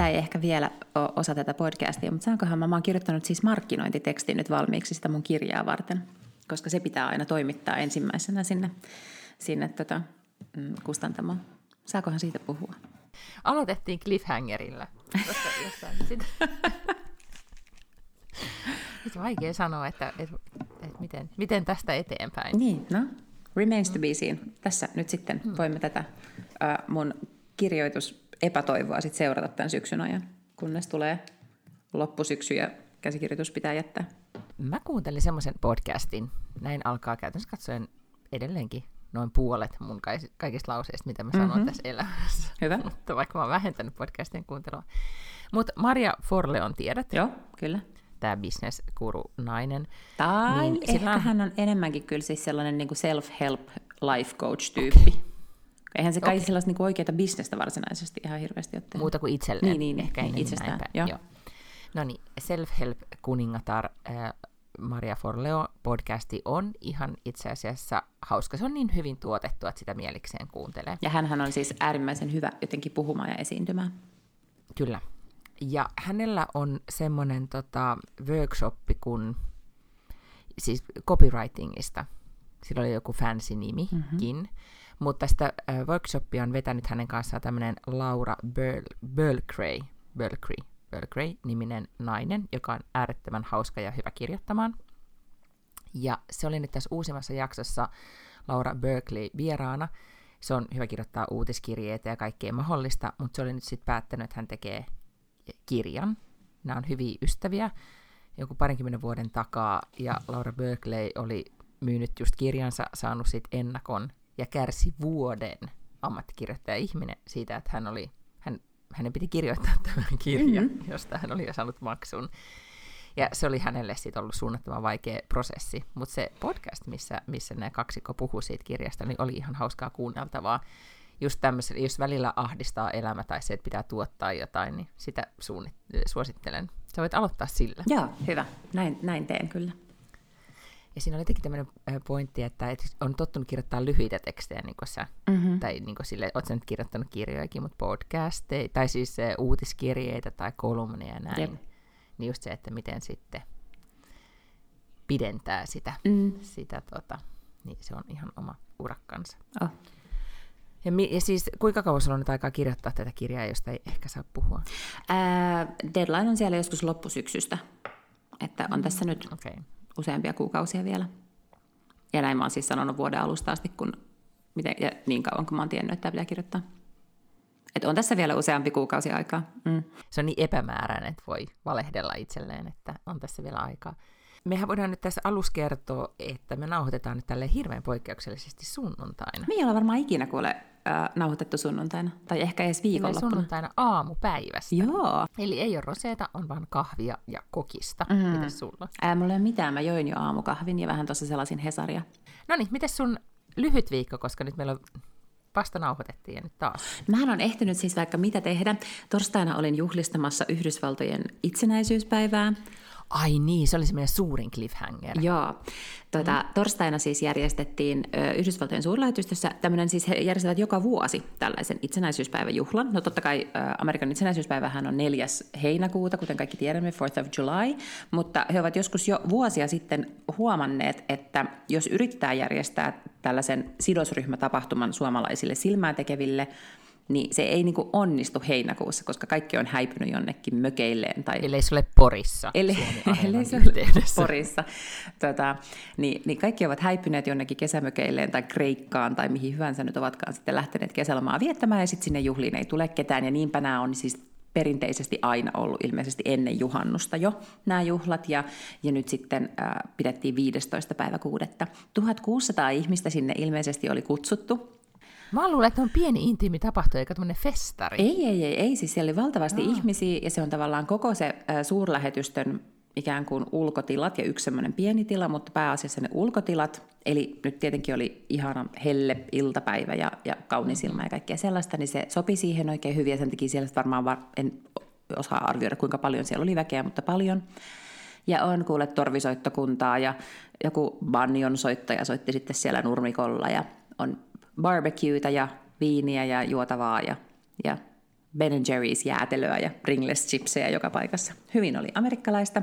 tämä ei ehkä vielä ole osa tätä podcastia, mutta saankohan mä, mä oon kirjoittanut siis markkinointitekstin nyt valmiiksi sitä mun kirjaa varten, koska se pitää aina toimittaa ensimmäisenä sinne, sinne tota, mm, kustantamoon. Saakohan siitä puhua? Aloitettiin cliffhangerilla. Jossain sit... Nyt vaikea sanoa, että, että, että miten, miten tästä eteenpäin. Niin, no, remains to be seen. Tässä nyt sitten voimme tätä uh, mun kirjoitus epätoivoa sit seurata tämän syksyn ajan, kunnes tulee loppusyksy ja käsikirjoitus pitää jättää. Mä kuuntelin semmoisen podcastin, näin alkaa käytännössä katsoen edelleenkin noin puolet mun kaikista lauseista, mitä mä sanon mm-hmm. tässä elämässä. Hyvä. Mutta vaikka mä oon vähentänyt podcastien kuuntelua. Mutta Maria Forleon tiedät. Joo, kyllä. Tämä business-kuru nainen. Tai niin ehkä on... hän on enemmänkin kyllä siis sellainen niin self-help life coach-tyyppi. Okay. Eihän se kai okay. sellaista niin oikeaa bisnestä varsinaisesti ihan hirveästi ole Muuta kuin itselleen. Niin, niin, Ehkä niin itsestään. Joo. Joo. No niin, Self-Help-kuningatar äh, Maria Forleo podcasti on ihan itse asiassa hauska. Se on niin hyvin tuotettu, että sitä mielikseen kuuntelee. Ja hän on siis äärimmäisen hyvä jotenkin puhumaan ja esiintymään. Kyllä. Ja hänellä on semmoinen tota, workshoppi kun, siis copywritingista. Sillä oli joku fancy nimikin. Mm-hmm. Mutta sitä äh, workshoppia on vetänyt hänen kanssaan tämmöinen Laura Burlcray, Burlcray, Burlcray niminen nainen, joka on äärettömän hauska ja hyvä kirjoittamaan. Ja se oli nyt tässä uusimmassa jaksossa Laura Berkeley vieraana. Se on hyvä kirjoittaa uutiskirjeitä ja kaikkea mahdollista, mutta se oli nyt sitten päättänyt, että hän tekee kirjan. Nämä on hyviä ystäviä joku parinkymmenen vuoden takaa, ja Laura Berkeley oli myynyt just kirjansa, saanut sitten ennakon ja kärsi vuoden ammattikirjoittaja-ihminen siitä, että hän oli, hän, hänen piti kirjoittaa tämän kirjan, mm-hmm. josta hän oli jo saanut maksun. Ja se oli hänelle sitten ollut suunnattoman vaikea prosessi. Mutta se podcast, missä, missä nämä kaksikko puhuu siitä kirjasta, niin oli ihan hauskaa kuunneltavaa. Just tämmöisen, jos välillä ahdistaa elämä tai se, että pitää tuottaa jotain, niin sitä suunnit- suosittelen. Sä voit aloittaa sillä. Joo, hyvä. Näin, näin teen kyllä. Ja siinä oli jotenkin tämmöinen pointti, että et on tottunut kirjoittaa lyhyitä tekstejä, niin kuin sä, mm-hmm. tai niin kuin sille, oot sä nyt kirjoittanut kirjojakin, mutta podcasteja, tai siis uutiskirjeitä tai kolumneja ja näin. Jep. Niin just se, että miten sitten pidentää sitä, mm. sitä tota, niin se on ihan oma urakkansa. Oh. Ja, mi- ja siis kuinka kauan sulla on nyt aikaa kirjoittaa tätä kirjaa, josta ei ehkä saa puhua? Ää, deadline on siellä joskus loppusyksystä. Että on mm. tässä nyt okay useampia kuukausia vielä. Ja näin mä oon siis sanonut vuoden alusta asti, kun miten, ja niin kauan kun mä oon tiennyt, että tämä pitää kirjoittaa. Että on tässä vielä useampi kuukausi aikaa. Mm. Se on niin epämääräinen, että voi valehdella itselleen, että on tässä vielä aikaa. Mehän voidaan nyt tässä alus kertoa, että me nauhoitetaan nyt tälle hirveän poikkeuksellisesti sunnuntaina. Me ei olla varmaan ikinä kuule äh, nauhoitettu sunnuntaina, tai ehkä edes viikonloppuna. sunnuntaina aamupäivästä. Joo. Eli ei ole roseeta, on vaan kahvia ja kokista. Mm. Mites sulla? Ää, mulla ei ole mitään, mä join jo aamukahvin ja vähän tuossa sellaisin Hesaria. No niin, miten sun lyhyt viikko, koska nyt meillä on vasta nauhoitettiin ja nyt taas. Mähän on ehtinyt siis vaikka mitä tehdä. Torstaina olin juhlistamassa Yhdysvaltojen itsenäisyyspäivää. Ai niin, se oli se meidän suurin cliffhanger. Joo. Tuota, mm. Torstaina siis järjestettiin ö, Yhdysvaltojen suurlähetystössä tämmöinen, siis he järjestävät joka vuosi tällaisen itsenäisyyspäiväjuhlan. No totta kai ö, Amerikan itsenäisyyspäivähän on 4. heinäkuuta, kuten kaikki tiedämme, 4th of July, mutta he ovat joskus jo vuosia sitten huomanneet, että jos yrittää järjestää tällaisen sidosryhmätapahtuman suomalaisille silmää tekeville, niin se ei niinku onnistu heinäkuussa, koska kaikki on häipynyt jonnekin mökeilleen. Tai... Ellei se ole Porissa. Eli, ellei se ole Porissa. Tota, niin, niin kaikki ovat häipyneet jonnekin kesämökeilleen tai Kreikkaan tai mihin hyvänsä nyt ovatkaan sitten lähteneet kesälomaa viettämään ja sitten sinne juhliin ei tule ketään. Ja niinpä nämä on siis perinteisesti aina ollut ilmeisesti ennen juhannusta jo nämä juhlat ja, ja nyt sitten äh, pidettiin 15. päivä kuudetta. 1600 ihmistä sinne ilmeisesti oli kutsuttu Mä luulen, että on pieni intiimi tapahtuma, eikä tämmöinen festari. Ei, ei, ei, ei. Siis siellä oli valtavasti no. ihmisiä, ja se on tavallaan koko se äh, suurlähetystön ikään kuin ulkotilat ja yksi semmoinen pieni tila, mutta pääasiassa ne ulkotilat. Eli nyt tietenkin oli ihana helle iltapäivä ja, ja kaunis ilma ja kaikkea sellaista, niin se sopi siihen oikein hyvin ja sen takia siellä varmaan var, en osaa arvioida kuinka paljon siellä oli väkeä, mutta paljon. Ja on kuule torvisoittokuntaa ja joku banjon soittaja soitti sitten siellä nurmikolla ja on barbecueta ja viiniä ja juotavaa ja, ja Ben Jerry's jäätelöä ja Pringles chipsejä joka paikassa. Hyvin oli amerikkalaista.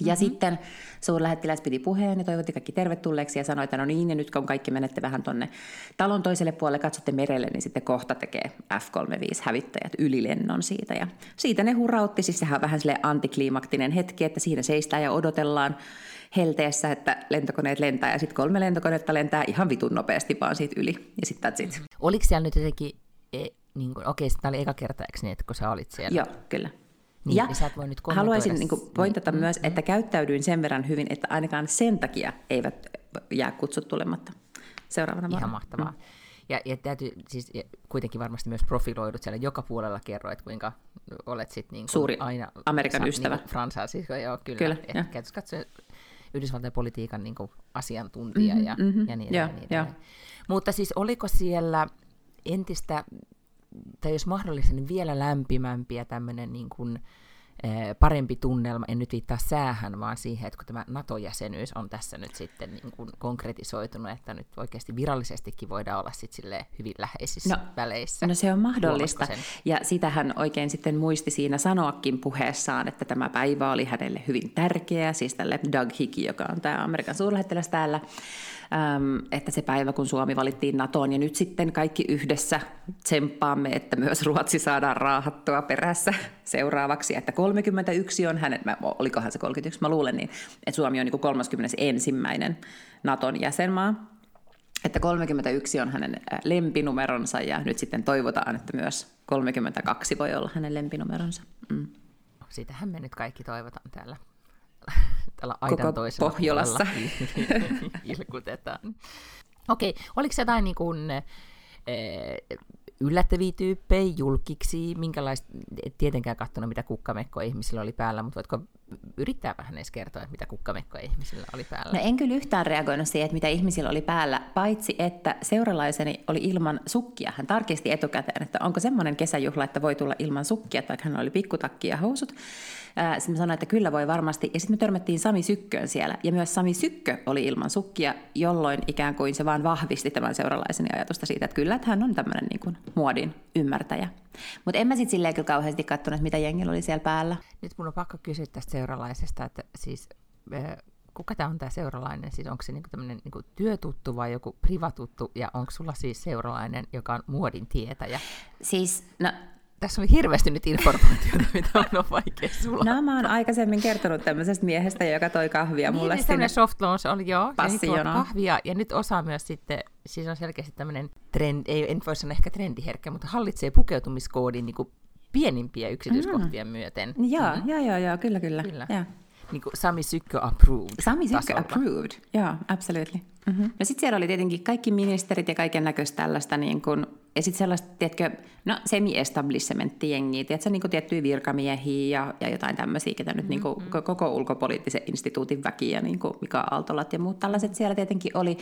Ja mm-hmm. sitten suurlähettiläs piti puheen ja toivotti kaikki tervetulleeksi ja sanoi, että no niin, ja nyt kun kaikki menette vähän tonne talon toiselle puolelle, katsotte merelle, niin sitten kohta tekee F-35-hävittäjät ylilennon siitä. Ja siitä ne hurautti, siis sehän on vähän sille antikliimaktinen hetki, että siinä seistään ja odotellaan helteessä, että lentokoneet lentää ja sitten kolme lentokonetta lentää ihan vitun nopeasti vaan siitä yli. Ja sitten sit. Oliko siellä nyt jotenkin, e, niin kuin, okei, tämä oli eka kerta, eikö niin, että kun sä olit siellä? Joo, kyllä. Niin, ja niin nyt haluaisin niin kuin, pointata mm, myös, mm. että käyttäydyin sen verran hyvin, että ainakaan sen takia eivät jää kutsut tulematta seuraavana vuonna. Ihan mahtavaa. Mm. Ja, ja täytyy siis ja kuitenkin varmasti myös profiloidut siellä joka puolella kerroit, kuinka olet sitten niin Suuri aina Amerikan sa, ystävä. Niin Fransa, siis joo, kyllä. kyllä että katsoa Yhdysvaltain politiikan niin kuin asiantuntija mm-hmm, ja, mm-hmm, ja niin edelleen. Niin Mutta siis oliko siellä entistä, tai jos mahdollista, niin vielä lämpimämpiä tämmöinen niin kuin, Eh, parempi tunnelma, en nyt viittaa säähän, vaan siihen, että kun tämä NATO-jäsenyys on tässä nyt sitten niin kuin konkretisoitunut, että nyt oikeasti virallisestikin voidaan olla sitten hyvin läheisissä no, väleissä. No se on mahdollista, ja sitä hän oikein sitten muisti siinä sanoakin puheessaan, että tämä päivä oli hänelle hyvin tärkeä, siis tälle Doug Hickey, joka on tämä Amerikan suurlähettiläs täällä, että se päivä, kun Suomi valittiin NATOon, ja nyt sitten kaikki yhdessä tsemppaamme, että myös Ruotsi saadaan raahattua perässä seuraavaksi, että 31 on hänen, olikohan se 31, mä luulen niin, että Suomi on niin 31. Naton jäsenmaa, että 31 on hänen lempinumeronsa ja nyt sitten toivotaan, että myös 32 voi olla hänen lempinumeronsa. Mm. Sitähän me nyt kaikki toivotaan täällä tällä aidan Koko toisella Pohjolassa. ilkutetaan. Okei, oliko se jotain niin kuin, eh, yllättäviä tyyppejä julkiksi, minkälaista, et tietenkään katsonut mitä kukkamekkoja ihmisillä oli päällä, mutta voitko yrittää vähän edes kertoa, että mitä kukkamekkoja ihmisillä oli päällä? No en kyllä yhtään reagoinut siihen, että mitä ihmisillä oli päällä, paitsi että seuralaiseni oli ilman sukkia. Hän tarkisti etukäteen, että onko semmoinen kesäjuhla, että voi tulla ilman sukkia, tai hän oli pikkutakki ja housut. Sitten mä sanoin, että kyllä voi varmasti. Ja sitten me törmättiin Sami Sykköön siellä. Ja myös Sami Sykkö oli ilman sukkia, jolloin ikään kuin se vaan vahvisti tämän seuralaisen ajatusta siitä, että kyllä, että hän on tämmöinen niin kuin muodin ymmärtäjä. Mutta en mä sitten silleen kyllä kauheasti katsonut, mitä jengillä oli siellä päällä. Nyt mun on pakko kysyä tästä seuralaisesta, että siis kuka tämä on tämä seuralainen? Siis onko se niinku tämmöinen niinku työtuttu vai joku privatuttu? Ja onko sulla siis seuralainen, joka on muodin tietäjä? Siis, no tässä on hirveästi nyt informaatiota, mitä on, on vaikea sulla. No mä oon aikaisemmin kertonut tämmöisestä miehestä, joka toi kahvia niin, mulle niin, sinne. soft launch oli joo, ja kahvia, ja nyt osaa myös sitten, siis on selkeästi tämmöinen trend, ei, en voi sanoa ehkä trendiherkkä, mutta hallitsee pukeutumiskoodin niin kuin pienimpiä yksityiskohtia mm. myöten. Joo, mm. joo, joo, joo, kyllä, kyllä. kyllä. Ja. Niin kuin Sami Sykkö approved. Sami Sykkö approved, joo, absolutely. Mm-hmm. No sitten siellä oli tietenkin kaikki ministerit ja kaiken näköistä tällaista, niin kun, ja sitten sellaista, tiedätkö, no semi-establishment-jengiä, tiedätkö, niin tiettyjä virkamiehiä ja, ja jotain tämmöisiä, ketä nyt niin kuin, mm-hmm. koko ulkopoliittisen instituutin väkiä, niin kuin Mika Aaltolat ja muut tällaiset siellä tietenkin oli.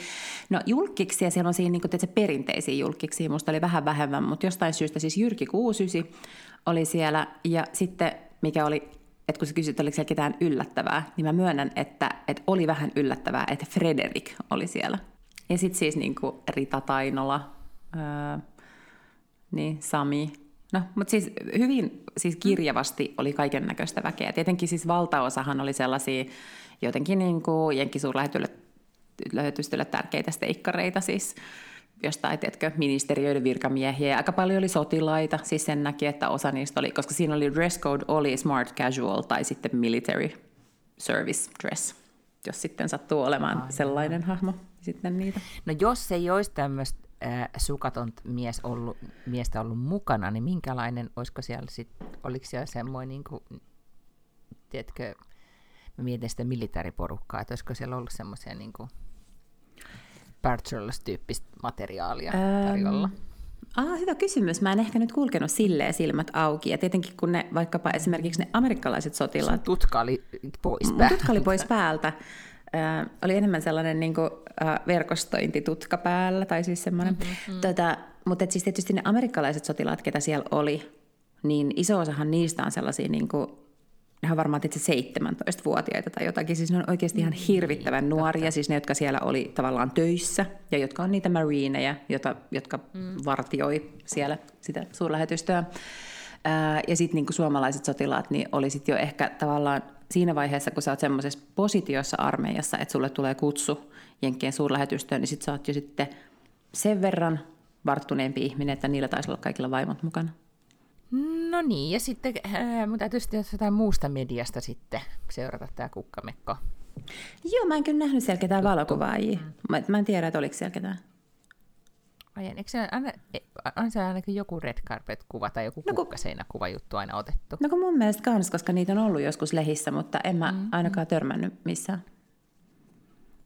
No julkiksi ja siellä on siinä niin kuin, tiedätkö, perinteisiä julkiksi, musta oli vähän vähemmän, mutta jostain syystä siis Jyrki Kuusysi oli siellä ja sitten mikä oli että kun sä kysyt, oliko siellä ketään yllättävää, niin mä myönnän, että, että oli vähän yllättävää, että Frederik oli siellä. Ja sitten siis niin kuin Rita Tainola, öö, niin Sami. No, mutta siis hyvin siis kirjavasti oli kaiken näköistä väkeä. Tietenkin siis valtaosahan oli sellaisia jotenkin niin kuin tärkeitä steikkareita, siis jostain, tiedätkö, ministeriöiden virkamiehiä. Aika paljon oli sotilaita, siis sen näki, että osa niistä oli, koska siinä oli dress code oli smart casual tai sitten military service dress, jos sitten sattuu olemaan Aivan. sellainen hahmo sitten niitä. No jos ei olisi tämmöistä äh, sukaton mies ollut, miestä ollut mukana, niin minkälainen, olisiko siellä sit, oliko siellä semmoinen, niin kuin, tiedätkö, mä mietin sitä militaariporukkaa, että olisiko siellä ollut semmoisia niin kuin, Bachelors-tyyppistä materiaalia tarjolla? Ah, hyvä kysymys. Mä en ehkä nyt kulkenut silleen silmät auki. Ja tietenkin kun ne, vaikkapa esimerkiksi ne amerikkalaiset sotilaat... Sun tutka oli pois päältä. Tutka oli pois päältä. Äh, oli enemmän sellainen niin kuin, äh, verkostointitutka päällä, tai siis semmoinen. Mm-hmm. Tota, mutta siis tietysti ne amerikkalaiset sotilaat, ketä siellä oli, niin iso osahan niistä on sellaisia niin kuin, ne on varmaan itse 17-vuotiaita tai jotakin. Siis ne on oikeasti ihan hirvittävän niin, nuoria, totta. siis ne, jotka siellä oli tavallaan töissä ja jotka on niitä marineja, jota, jotka mm. vartioi siellä sitä suurlähetystöä. Ää, ja sitten niin suomalaiset sotilaat niin oli sit jo ehkä tavallaan siinä vaiheessa, kun sä oot semmoisessa positiossa armeijassa, että sulle tulee kutsu Jenkkien suurlähetystöön, niin sit sä oot jo sitten sen verran varttuneempi ihminen, että niillä taisi olla kaikilla vaimot mukana. No niin, ja sitten äh, mun täytyy sitten jotain muusta mediasta sitten seurata tämä kukkamekko. Joo, mä en kyllä nähnyt siellä ketään valokuvaajia. Mä, mä en tiedä, että oliko siellä ketään. Ai, eikö se aina, e, on se ainakin joku red carpet-kuva tai joku no, kukkaseinäkuva juttu aina otettu? No kun mun mielestä kans, koska niitä on ollut joskus lehissä, mutta en mä mm, ainakaan törmännyt missään.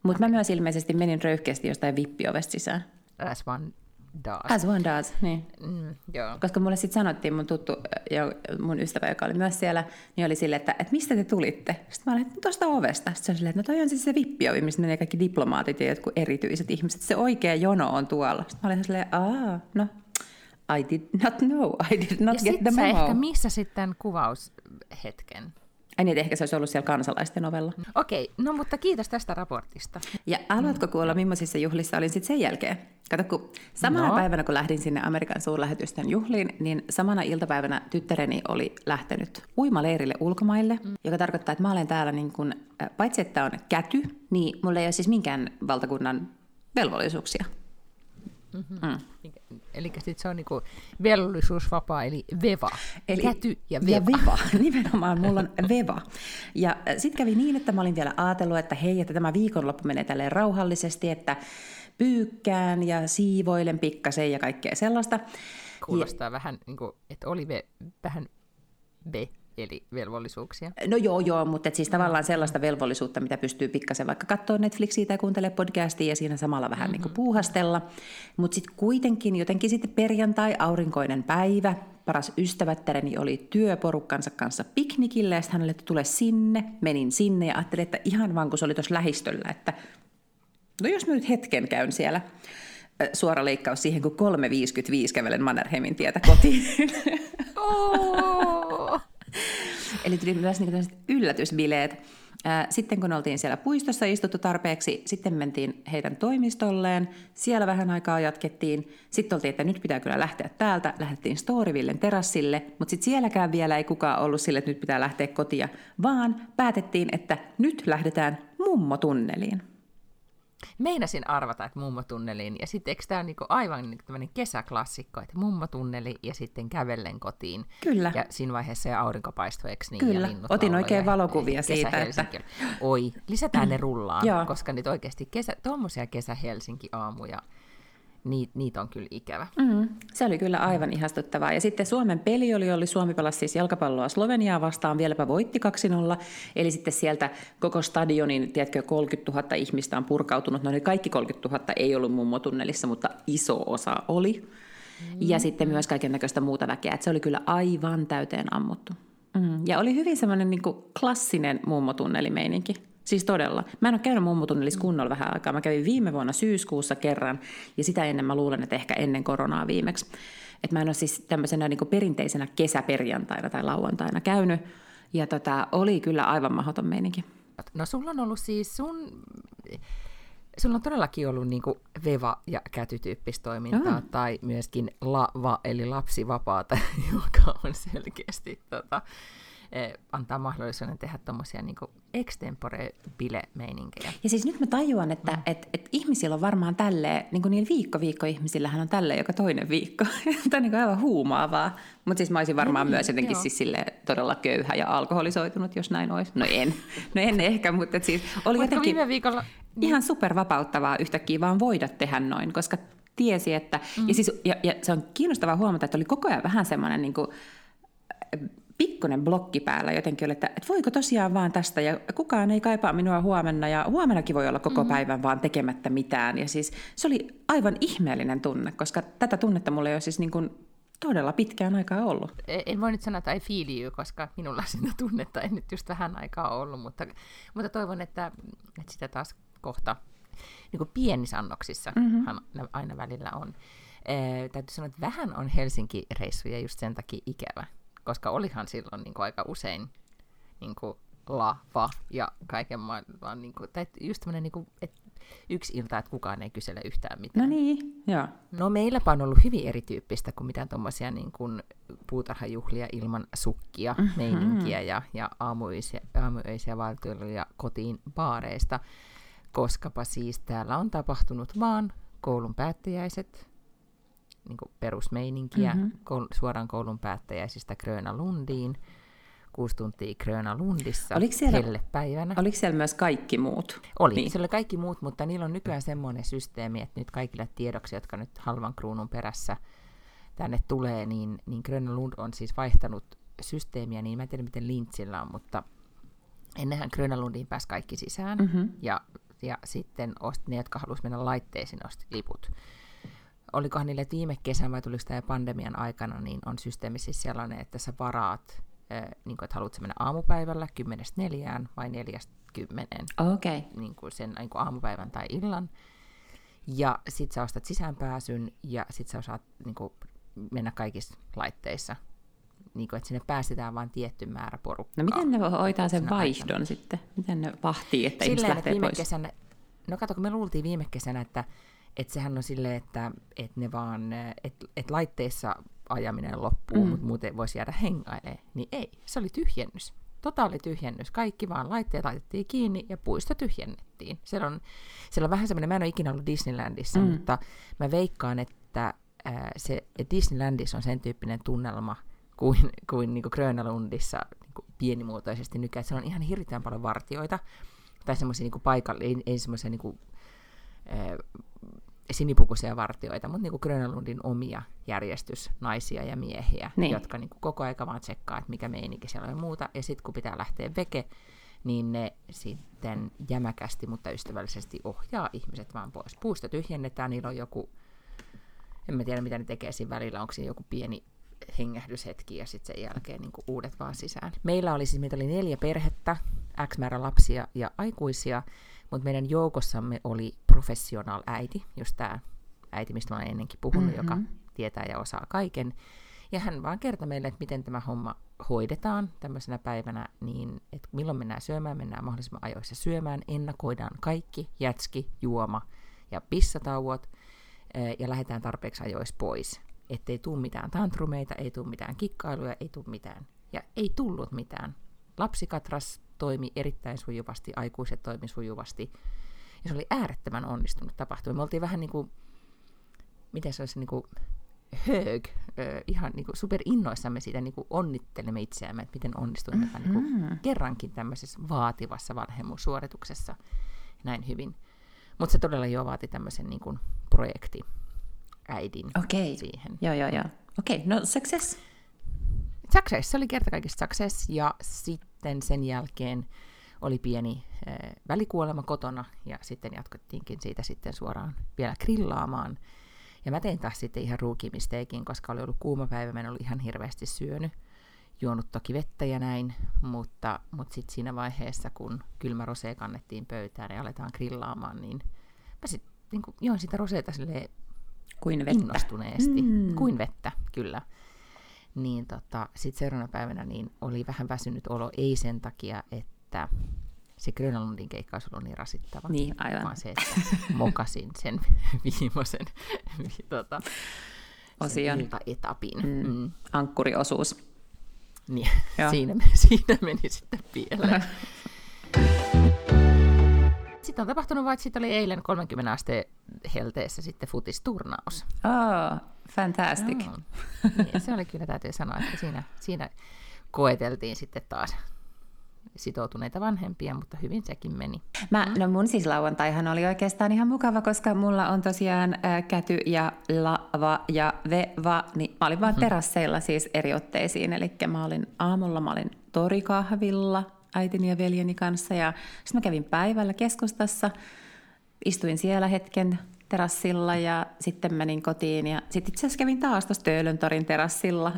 Mutta okay. mä myös ilmeisesti menin röyhkeästi jostain vippiovesta sisään. As one does. As one does, niin. Mm, joo. Koska mulle sitten sanottiin, mun tuttu ja mun ystävä, joka oli myös siellä, niin oli silleen, että, että mistä te tulitte? Sitten mä olin, että tuosta ovesta. Sitten se oli silleen, että no toi on siis se vippiovi, missä menee kaikki diplomaatit ja jotkut erityiset ihmiset. Se oikea jono on tuolla. Sitten mä olin silleen, aa, no I did not know, I did not ja get the memo. ehkä missä sitten kuvaushetken? Ai niin, ehkä se olisi ollut siellä kansalaisten ovella. Okei, no mutta kiitos tästä raportista. Ja haluatko kuulla, millaisissa juhlissa olin sitten sen jälkeen? Kato, kun samana no. päivänä, kun lähdin sinne Amerikan suurlähetystön juhliin, niin samana iltapäivänä tyttäreni oli lähtenyt uimaleirille ulkomaille, mm. joka tarkoittaa, että mä olen täällä niin kun, paitsi että on käty, niin mulla ei ole siis minkään valtakunnan velvollisuuksia. Mm-hmm. Mm. Eli sitten se on niinku velvollisuusvapaa, eli VEVA, eli, käty ja VEVA. Ja VEVA, nimenomaan, mulla on VEVA. Ja sitten kävi niin, että mä olin vielä ajatellut, että hei, että tämä viikonloppu menee tälleen rauhallisesti, että pyykkään ja siivoilen pikkasen ja kaikkea sellaista. Kuulostaa ja, vähän, niin kuin, että oli ve, vähän ve eli velvollisuuksia. No joo, joo, mutta et siis tavallaan sellaista velvollisuutta, mitä pystyy pikkasen vaikka katsoa Netflixiä tai kuuntelee podcastia ja siinä samalla vähän mm-hmm. niin kuin puuhastella. Mutta sitten kuitenkin jotenkin sitten perjantai, aurinkoinen päivä, paras ystävättäreni oli työporukkansa kanssa piknikille ja sitten hänelle, että tule sinne. Menin sinne ja ajattelin, että ihan vaan kun se oli tuossa lähistöllä, että no jos mä nyt hetken käyn siellä suora leikkaus siihen, kun 3.55 kävelen Mannerheimin tietä kotiin. Oh. Eli tuli myös niin yllätysbileet. Sitten kun oltiin siellä puistossa istuttu tarpeeksi, sitten mentiin heidän toimistolleen. Siellä vähän aikaa jatkettiin. Sitten oltiin, että nyt pitää kyllä lähteä täältä. Lähdettiin Storyvillen terassille, mutta sitten sielläkään vielä ei kukaan ollut sille, että nyt pitää lähteä kotia, vaan päätettiin, että nyt lähdetään mummotunneliin. Meinasin arvata, että mummotunneliin, ja sitten eikö tämä ole niinku aivan niinku tämmöinen kesäklassikko, että mummotunneli ja sitten kävellen kotiin. Kyllä. Ja siinä vaiheessa se aurinko paistui, eikö niin? Kyllä, otin oikein valokuvia siitä. Että... Oi, lisätään ne rullaan, koska nyt oikeasti kesä, tuommoisia kesä-Helsinki-aamuja, niitä niit on kyllä ikävä. Mm, se oli kyllä aivan ihastuttavaa. Ja sitten Suomen peli oli, oli Suomi pelasi siis jalkapalloa Sloveniaa vastaan, vieläpä voitti 2-0. Eli sitten sieltä koko stadionin, tiedätkö, 30 000 ihmistä on purkautunut. No ne kaikki 30 000 ei ollut mummotunnelissa, mutta iso osa oli. Mm. Ja sitten myös kaiken näköistä muuta väkeä. Et se oli kyllä aivan täyteen ammuttu. Mm. Ja oli hyvin semmoinen niin klassinen mummotunnelimeininki. Siis todella. Mä en ole käynyt mummotunnelissa kunnolla vähän aikaa. Mä kävin viime vuonna syyskuussa kerran, ja sitä ennen mä luulen, että ehkä ennen koronaa viimeksi. Että mä en ole siis tämmöisenä niin perinteisenä kesäperjantaina tai lauantaina käynyt, ja tota, oli kyllä aivan mahdoton meininki. No sulla on ollut siis sun... Sulla on todellakin ollut niin veva- ja kätytyyppistä toimintaa, oh. tai myöskin lava, eli lapsivapaata, joka on selkeästi tota, antaa mahdollisuuden tehdä tuommoisia niin extempore-bile-meininkejä. Ja siis nyt mä tajuan, että mm. et, et ihmisillä on varmaan tälleen, niin kuin niillä viikko-viikko-ihmisillähän on tälleen joka toinen viikko. Tämä on niin aivan huumaavaa. Mutta siis mä olisin varmaan mm, myös jotenkin siis sille todella köyhä ja alkoholisoitunut, jos näin olisi. No en, no en ehkä, mutta siis oli Vaikka jotenkin viime viikolla... ihan supervapauttavaa yhtäkkiä vaan voida tehdä noin, koska tiesi, että... Mm. Ja, siis, ja, ja se on kiinnostavaa huomata, että oli koko ajan vähän semmoinen niin kuin, pikkuinen blokki päällä jotenkin oli, että, että voiko tosiaan vaan tästä ja kukaan ei kaipaa minua huomenna ja huomenakin voi olla koko mm-hmm. päivän vaan tekemättä mitään. Ja siis se oli aivan ihmeellinen tunne, koska tätä tunnetta mulla ei ole siis niin kuin todella pitkään aikaa ollut. E, en voi nyt sanoa, että I feel you, koska minulla sitä tunnetta ei nyt just vähän aikaa ollut, mutta, mutta toivon, että, että sitä taas kohta niin kuin pienissä annoksissa mm-hmm. aina välillä on. Ee, täytyy sanoa, että vähän on Helsinki-reissuja just sen takia ikävä, koska olihan silloin niin kuin aika usein niin kuin lava ja kaiken maailman, niin kuin, tai just tämmöinen, niin kuin, että yksi ilta, että kukaan ei kysele yhtään mitään. No niin, joo. No meilläpä on ollut hyvin erityyppistä kuin mitään tuommoisia niin kuin puutarhajuhlia ilman sukkia, mm-hmm. meininkiä ja, ja aamuisia, aamuöisiä valtioiluja kotiin baareista, koskapa siis täällä on tapahtunut vaan koulun päättäjäiset, niin kuin perusmeininkiä mm-hmm. koul- suoraan koulun päättäjäisistä Gröna Lundiin, kuusi tuntia Gröna Lundissa oliko siellä, päivänä. Oliko siellä myös kaikki muut? Oli, niin. siellä oli kaikki muut, mutta niillä on nykyään semmoinen systeemi, että nyt kaikille tiedoksi, jotka nyt halvan kruunun perässä tänne tulee, niin, niin Gröna Lund on siis vaihtanut systeemiä, niin mä en tiedä miten Lintsillä on, mutta ennenhän Gröna Lundiin pääsi kaikki sisään, mm-hmm. ja, ja sitten osti, ne, jotka halusivat mennä laitteisiin, osti liput olikohan niille viime kesän vai tuliko tämä pandemian aikana, niin on systeemi siis sellainen, että sä varaat, äh, niin kuin, että haluatko mennä aamupäivällä 10.4 vai 4.10. Okay. Niin kuin sen niin kuin aamupäivän tai illan. Ja sit sä ostat sisäänpääsyn ja sit sä osaat niin kuin, mennä kaikissa laitteissa. Niin kuin, että sinne päästetään vain tietty määrä porukkaa. No miten ne hoitaa sen vaihdon aikana. sitten? Miten ne vahtii, että Silleen, ihmiset lähtee pois? Kesänä, no kato, kun me luultiin viime kesänä, että että sehän on silleen, että et ne vaan, että et laitteissa ajaminen loppuu, mm. mutta muuten voisi jäädä hengailemaan. Niin ei, se oli tyhjennys. Totaali tyhjennys. Kaikki vaan laitteet laitettiin kiinni ja puisto tyhjennettiin. Siellä on, siellä on vähän semmoinen, mä en ole ikinä ollut Disneylandissa, mm. mutta mä veikkaan, että ää, se Disneylandissa on sen tyyppinen tunnelma kuin, kuin, niin kuin Grönalundissa niin kuin pienimuotoisesti nykyään. Siellä on ihan hirveän paljon vartioita tai semmoisia niin paikallisia, ei, ei semmoisia niin sinipukuisia vartioita, mutta niin Grönlundin omia järjestysnaisia ja miehiä, niin. jotka niin kuin koko aika vaan tsekkaa, että mikä meininki siellä on ja muuta. Ja sitten kun pitää lähteä veke, niin ne sitten jämäkästi, mutta ystävällisesti ohjaa ihmiset vaan pois. Puusta tyhjennetään, niillä on joku, en mä tiedä mitä ne tekee siinä välillä, onko siinä joku pieni hengähdyshetki ja sitten sen jälkeen niin kuin uudet vaan sisään. Meillä oli siis, meitä oli neljä perhettä, X määrä lapsia ja aikuisia, mutta meidän joukossamme oli professional äiti, just tämä äiti, mistä olen ennenkin puhunut, mm-hmm. joka tietää ja osaa kaiken. Ja hän vaan kertoi meille, että miten tämä homma hoidetaan tämmöisenä päivänä, niin että milloin mennään syömään, mennään mahdollisimman ajoissa syömään, ennakoidaan kaikki, jätski, juoma ja pissatauot, eh, ja lähdetään tarpeeksi ajoissa pois. Ettei tule mitään tantrumeita, ei tule mitään kikkailuja, ei tule mitään. Ja ei tullut mitään. Lapsikatras toimi erittäin sujuvasti, aikuiset toimi sujuvasti. Ja se oli äärettömän onnistunut tapahtuma. Me oltiin vähän niin kuin, miten se olisi niin kuin hög, ihan niin kuin super innoissamme siitä, niin kuin onnittelemme itseämme, että miten onnistuimme mm-hmm. niin kuin kerrankin tämmöisessä vaativassa vanhemmuussuorituksessa näin hyvin. Mutta se todella jo vaati tämmöisen niin kuin projekti äidin okay. siihen. Joo, joo, joo. Okei, okay, no success. Success, se oli kerta kaikista success, ja sitten sen jälkeen oli pieni äh, välikuolema kotona, ja sitten jatkettiinkin siitä sitten suoraan vielä grillaamaan. Ja mä tein taas sitten ihan ruukimisteikin, koska oli ollut kuuma päivä, mä en ollut ihan hirveästi syönyt, juonut toki vettä ja näin, mutta, mutta sitten siinä vaiheessa, kun kylmä rosee kannettiin pöytään ja aletaan grillaamaan, niin mä sitten niin join sitä roseeta kuin vettä. innostuneesti, mm. kuin vettä, kyllä niin tota, sitten seuraavana päivänä niin oli vähän väsynyt olo, ei sen takia, että se Grönlundin keikka olisi ollut niin rasittava, niin, aivan. vaan se, että mokasin sen viimeisen tota, osion. etapin. Mm. Mm. Ankkuriosuus. Niin, siinä, siinä meni sitten pieleen. Sitten on tapahtunut vaan, että oli eilen 30 asteen helteessä sitten futisturnaus. Oh, fantastic. Joo. Niin, se oli kyllä, täytyy sanoa, että siinä, siinä koeteltiin sitten taas sitoutuneita vanhempia, mutta hyvin sekin meni. Mä, no mun siis lauantaihan oli oikeastaan ihan mukava, koska mulla on tosiaan ä, käty ja lava ja veva, niin mä olin vaan mm-hmm. terasseilla siis eri otteisiin, eli mä olin aamulla, mä olin torikahvilla äitini ja veljeni kanssa ja sitten mä kävin päivällä keskustassa, istuin siellä hetken terassilla ja sitten menin kotiin ja sitten itse asiassa kävin taas tuossa Töölöntorin terassilla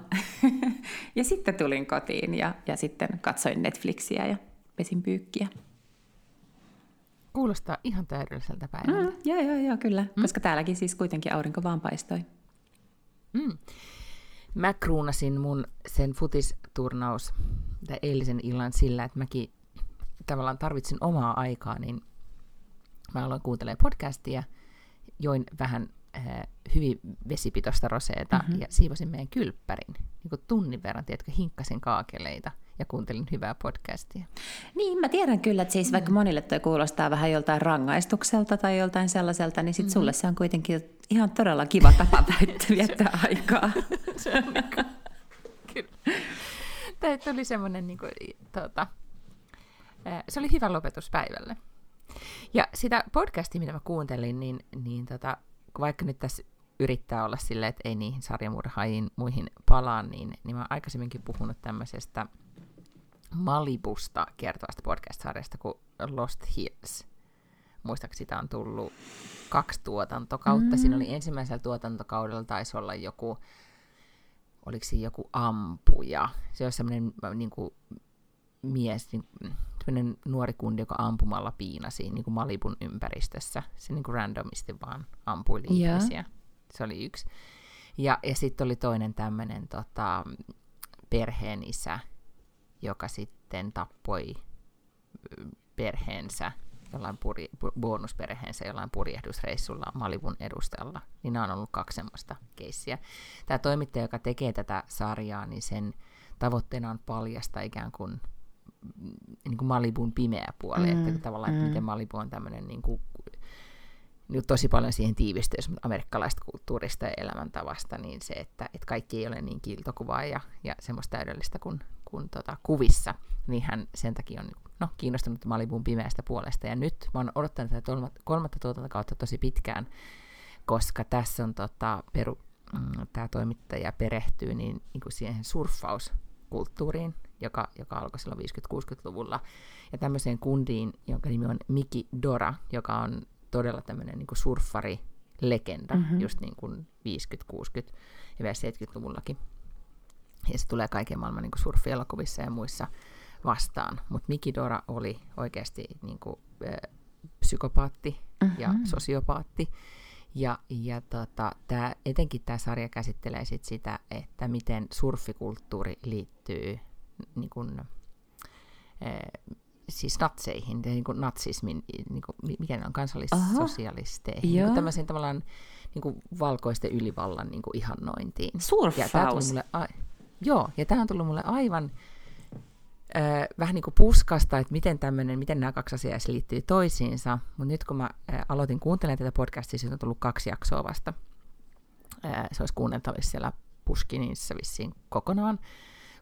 ja sitten tulin kotiin ja, ja sitten katsoin Netflixiä ja pesin pyykkiä. Kuulostaa ihan täydelliseltä päivältä. Mm, joo, joo, joo, kyllä, mm. koska täälläkin siis kuitenkin aurinko vaan paistoi. Mm. Mä kruunasin mun sen futisturnaus tai eilisen illan sillä, että mäkin tavallaan tarvitsin omaa aikaa, niin mä aloin kuuntelemaan podcastia – join vähän äh, hyvin vesipitoista roseeta mm-hmm. ja siivosin meidän kylppärin. Niin kuin tunnin verran, tiedätkö, hinkkasin kaakeleita ja kuuntelin hyvää podcastia. Niin, mä tiedän kyllä, että siis vaikka mm. monille toi kuulostaa vähän joltain rangaistukselta tai joltain sellaiselta, niin sit mm-hmm. sulle se on kuitenkin ihan todella kiva tapa viettää aikaa. se on niin kuin, kyllä. Tämä tuli semmoinen, niin kuin, tuota, se oli hyvä lopetus päivälle. Ja sitä podcastia, mitä mä kuuntelin, niin, niin tota, vaikka nyt tässä yrittää olla silleen, että ei niihin sarjamurhaajiin muihin palaa, niin, niin mä oon aikaisemminkin puhunut tämmöisestä Malibusta kertovasta podcast-sarjasta kuin Lost Hills. Muistaakseni sitä on tullut kaksi tuotantokautta. Mm. Siinä oli ensimmäisellä tuotantokaudella taisi olla joku, oliko se joku ampuja. Se on semmoinen niin kuin, mies, niin, nuori kundi, joka ampumalla piinasi niin kuin Malibun ympäristössä. Se niin kuin randomisti vaan ampui ihmisiä. Se oli yksi. Ja, ja sitten oli toinen tämmöinen tota, perheen isä, joka sitten tappoi perheensä, jollain puri, bonusperheensä jollain purjehdusreissulla Malibun edustalla. Niin nämä on ollut kaksi semmoista keissiä. Tämä toimittaja, joka tekee tätä sarjaa, niin sen tavoitteena on paljasta ikään kuin niin kuin Malibun pimeä puoli, mm, että tavallaan, mm. että miten Malibu on tämmöinen niin kuin, niin tosi paljon siihen tiivistyy amerikkalaista kulttuurista ja elämäntavasta, niin se, että, että kaikki ei ole niin kiiltokuvaa ja, ja semmoista täydellistä kuin, kuin tota, kuvissa, niin hän sen takia on no, kiinnostunut Malibun pimeästä puolesta. Ja nyt mä oon odottanut tätä kolmatta tuotantokautta tosi pitkään, koska tässä on tota, peru, mm, tämä toimittaja perehtyy niin, niin kuin siihen surffauskulttuuriin, joka, joka alkoi silloin 50-60-luvulla. Ja tämmöiseen kundiin, jonka nimi on Miki Dora, joka on todella tämmöinen niin surffari legenda, mm-hmm. just niin kuin 50, 60 ja vielä 70-luvullakin. Ja se tulee kaiken maailman niin surfielokuvissa ja muissa vastaan. Mutta Miki Dora oli oikeasti niin kuin, äh, psykopaatti mm-hmm. ja sosiopaatti. Ja, ja tota, tää, etenkin tämä sarja käsittelee sit sitä, että miten surfikulttuuri liittyy niin kuin, eh, siis natseihin, niin kuin natsismin, niin kuin, mikä ne on, kansallissosialisteihin, niin kuin tämmöiseen tavallaan niin kuin valkoisten ylivallan niin kuin ihannointiin. A- joo, ja tämä on tullut mulle aivan äh, vähän niin kuin puskasta, että miten, tämmönen, miten nämä kaksi asiaa liittyy toisiinsa, mutta nyt kun mä äh, aloitin kuuntelemaan tätä podcastia, siitä on tullut kaksi jaksoa vasta. Äh, se olisi kuunneltavissa siellä Puskinissa vissiin kokonaan,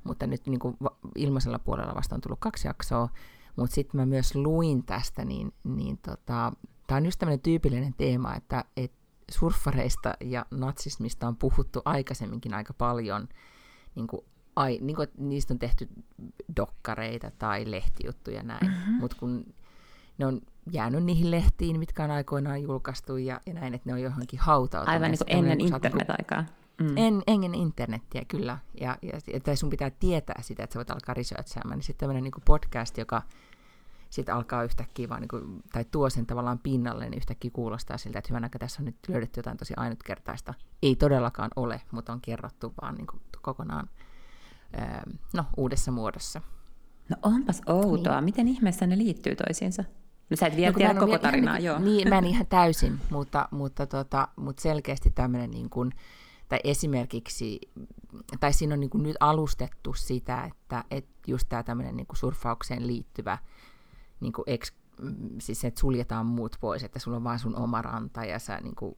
mutta nyt niin kuin ilmaisella puolella vasta on tullut kaksi jaksoa, mutta sitten mä myös luin tästä, niin, niin tota, tämä on just tämmöinen tyypillinen teema, että et surffareista ja natsismista on puhuttu aikaisemminkin aika paljon, niin kuin, ai, niin kuin, niistä on tehty dokkareita tai lehtijuttuja näin, mm-hmm. mutta kun ne on jäänyt niihin lehtiin, mitkä on aikoinaan julkaistu ja, ja näin, että ne on johonkin hautautuneet. Aivan niin kuin ennen niinku internet-aikaa. Mm. En, engen internettiä kyllä, ja, ja, tai sun pitää tietää sitä, että sä voit alkaa researchaamaan, niin sitten tämmöinen niin podcast, joka sitten alkaa yhtäkkiä vaan, niin kuin, tai tuo sen tavallaan pinnalle, niin yhtäkkiä kuulostaa siltä, että hyvän aika tässä on nyt löydetty jotain tosi ainutkertaista. Ei todellakaan ole, mutta on kerrottu vaan niin kuin, kokonaan ää, no, uudessa muodossa. No onpas outoa. Niin. Miten ihmeessä ne liittyy toisiinsa? No sä et vielä no, tiedä koko tarinaa, ihan, joo. Niin, mä en ihan täysin, mutta, mutta, tota, mutta selkeästi tämmöinen niin kuin, tai esimerkiksi, tai siinä on niin kuin nyt alustettu sitä, että, että just tämä tämmöinen niin surffaukseen liittyvä, niin kuin eks, siis että suljetaan muut pois, että sulla on vain sun oma ranta, ja sä, niin kuin,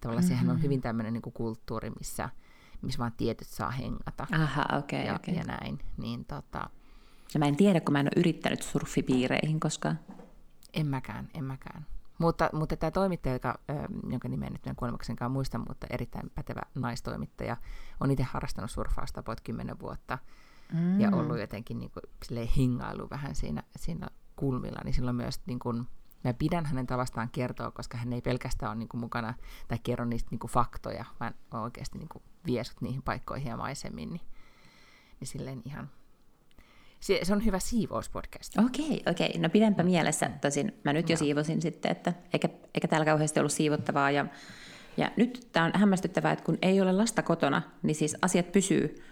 tavallaan mm-hmm. sehän on hyvin tämmöinen niin kuin kulttuuri, missä, missä vaan tietyt saa hengata. Aha, okay, ja, okay. ja näin. Niin, tota, Ja mä en tiedä, kun mä en ole yrittänyt surfipiireihin koskaan. En mäkään, en mäkään. Mutta, mutta tämä toimittaja, joka, jonka nimen nyt en kuolemaksenkaan muista, mutta erittäin pätevä naistoimittaja, on itse harrastanut surfausta about 10 vuotta mm. ja ollut jotenkin niin kuin, hingailu vähän siinä, siinä kulmilla, niin silloin myös niin kuin, mä pidän hänen tavastaan kertoa, koska hän ei pelkästään ole niin kuin, mukana tai kerro niistä niin kuin, faktoja, vaan on oikeasti niin kuin, viesut niihin paikkoihin ja maisemiin, niin, niin silleen ihan se, se on hyvä siivouspodcast. Okei, okay, okei. Okay. No pidänpä mielessä. Tosin mä nyt jo no. siivosin sitten, että eikä, eikä täällä kauheasti ollut siivottavaa. Ja, ja nyt tämä on hämmästyttävää, että kun ei ole lasta kotona, niin siis asiat pysyy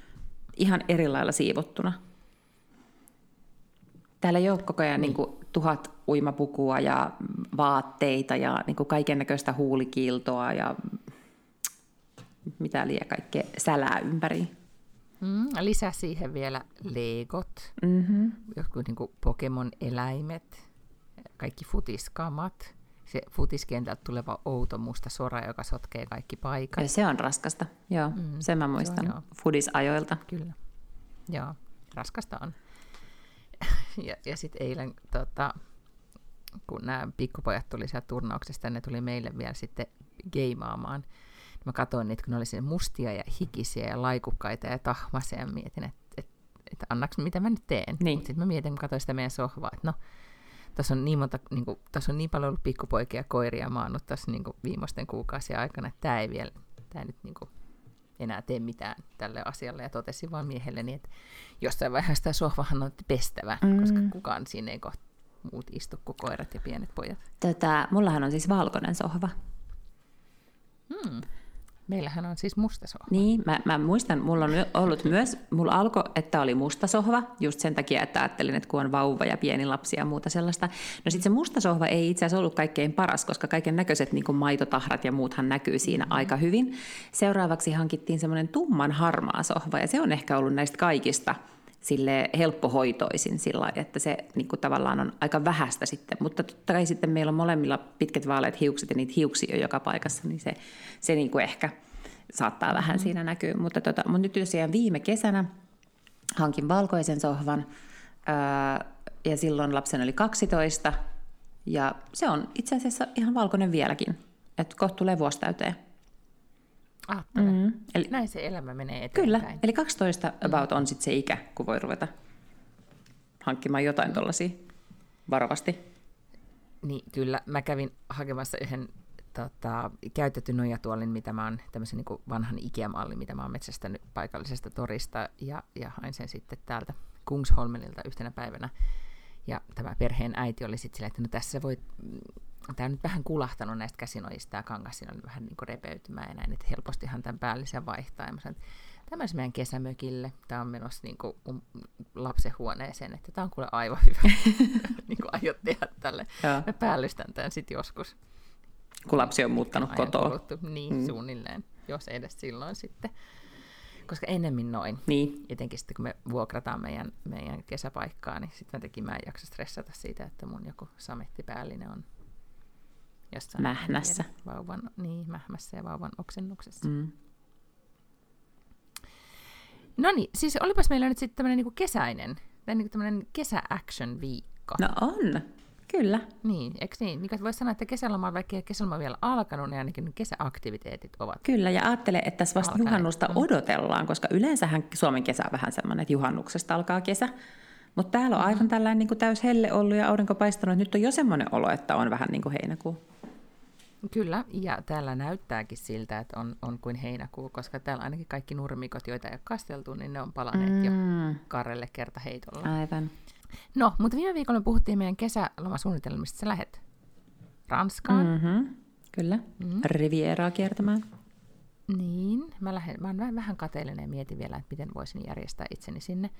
ihan eri lailla siivottuna. Täällä ei ole koko ajan niin. Niin kuin, tuhat uimapukua ja vaatteita ja niin kaiken näköistä huulikiiltoa ja mitä liian kaikkea sälää ympäri. Mm, lisää siihen vielä legot, mm-hmm. jotkut niin Pokemon-eläimet, kaikki futiskamat, se futiskentältä tuleva outo musta sora, joka sotkee kaikki paikat. Ja se on raskasta, joo. Mm, sen mä muistan joo. fudisajoilta. Kyllä, joo, raskasta on. ja ja sitten eilen, tota, kun nämä pikkupojat tuli sieltä turnauksesta, ne tuli meille vielä sitten geimaamaan mä katsoin niitä, kun ne oli sinne mustia ja hikisiä ja laikukkaita ja tahmaisia ja mietin, että et, et annaks mitä mä nyt teen. Niin. Sitten mä mietin, kun katsoin sitä meidän sohvaa, että no, tässä on niin, monta, niin kuin, tässä on niin paljon ollut pikkupoikia ja koiria maannut tässä niin kuin viimeisten kuukausien aikana, että tämä ei vielä, tämä nyt niin kuin, enää tee mitään tälle asialle. Ja totesin vaan miehelleni, että jossain vaiheessa sitä sohvahan on pestävä, mm. koska kukaan siinä ei kohta muut istu kuin koirat ja pienet pojat. Tätä, mullahan on siis valkoinen sohva. Hmm. Meillähän on siis musta sohva. Niin, mä, mä muistan, mulla on ollut myös, mulla alkoi, että oli musta sohva, just sen takia, että ajattelin, että kun on vauva ja pieni lapsi ja muuta sellaista. No sitten se musta sohva ei itse asiassa ollut kaikkein paras, koska kaiken näköiset niin maitotahrat ja muuthan näkyy siinä mm. aika hyvin. Seuraavaksi hankittiin semmoinen tumman harmaa sohva ja se on ehkä ollut näistä kaikista sille helppohoitoisin sillä että se niin kuin tavallaan on aika vähäistä sitten. Mutta totta kai sitten meillä on molemmilla pitkät vaaleat hiukset ja niitä hiuksia on joka paikassa, niin se, se niin kuin ehkä saattaa vähän mm-hmm. siinä näkyä. Mutta, tota, mutta nyt tosiaan viime kesänä hankin valkoisen sohvan ää, ja silloin lapsen oli 12 ja se on itse asiassa ihan valkoinen vieläkin, että kohta tulee vuosi täyteen. Ajattele. Mm. Eli, Näin se elämä menee eteenpäin. Kyllä, eli 12 mm. about on sitten se ikä, kun voi ruveta hankkimaan jotain mm. tuollaisia varovasti. Niin, kyllä. Mä kävin hakemassa yhden tota, käytetyn nojatuolin, mitä mä oon, tämmöisen niin vanhan Ikea-mallin, mitä mä oon metsästänyt paikallisesta torista, ja, ja hain sen sitten täältä Kungsholmenilta yhtenä päivänä. Ja tämä perheen äiti oli sitten silleen, että no tässä voit tämä on nyt vähän kulahtanut näistä käsinojista, tämä kangas siinä on vähän niin kuin repeytymään ja näin, että helpostihan tämän päällisen vaihtaa. Ja mä sanoin, tämä olisi meidän kesämökille, tämä on menossa niin kuin lapsen huoneeseen, että tämä on kuule aivan hyvä, niin kuin aiot tehdä tälle. Joo. Mä päällystän tämän sitten joskus. Kun lapsi on muuttanut kotoa. Niin, mm. suunnilleen, jos edes silloin sitten. Koska ennemmin noin. Niin. Etenkin sitten, kun me vuokrataan meidän, meidän kesäpaikkaa, niin sitten jotenkin mä en jaksa stressata siitä, että mun joku samettipäällinen on jossain mähnässä. Vauvan, niin, mähmässä ja vauvan oksennuksessa. Mm. No niin, siis olipas meillä nyt sitten tämmöinen niinku kesäinen, tai niinku tämmöinen kesä-action-viikko. No on, kyllä. Niin, eikö niin? Niin voisi sanoa, että kesäloma on vaikka kesäloma vielä alkanut, niin ainakin kesäaktiviteetit ovat Kyllä, ja ajattele, että tässä vasta alkaneet. juhannusta mm. odotellaan, koska yleensähän Suomen kesä on vähän semmoinen, että juhannuksesta alkaa kesä. Mutta täällä on mm-hmm. aivan tällainen niin täys helle ollut ja aurinko paistanut. Nyt on jo semmoinen olo, että on vähän niin kuin heinäkuu. Kyllä, ja täällä näyttääkin siltä, että on, on kuin heinäkuu, koska täällä ainakin kaikki nurmikot, joita ei ole kasteltu, niin ne on palaneet mm. jo karrelle heitolla. Aivan. No, mutta viime viikolla me puhuttiin meidän kesälomasuunnitelmista. Sä lähet Ranskaan. Mm-hmm. Kyllä, mm. Rivieraa kiertämään. Niin, mä, lähden, mä olen vähän kateellinen ja mietin vielä, että miten voisin järjestää itseni sinne.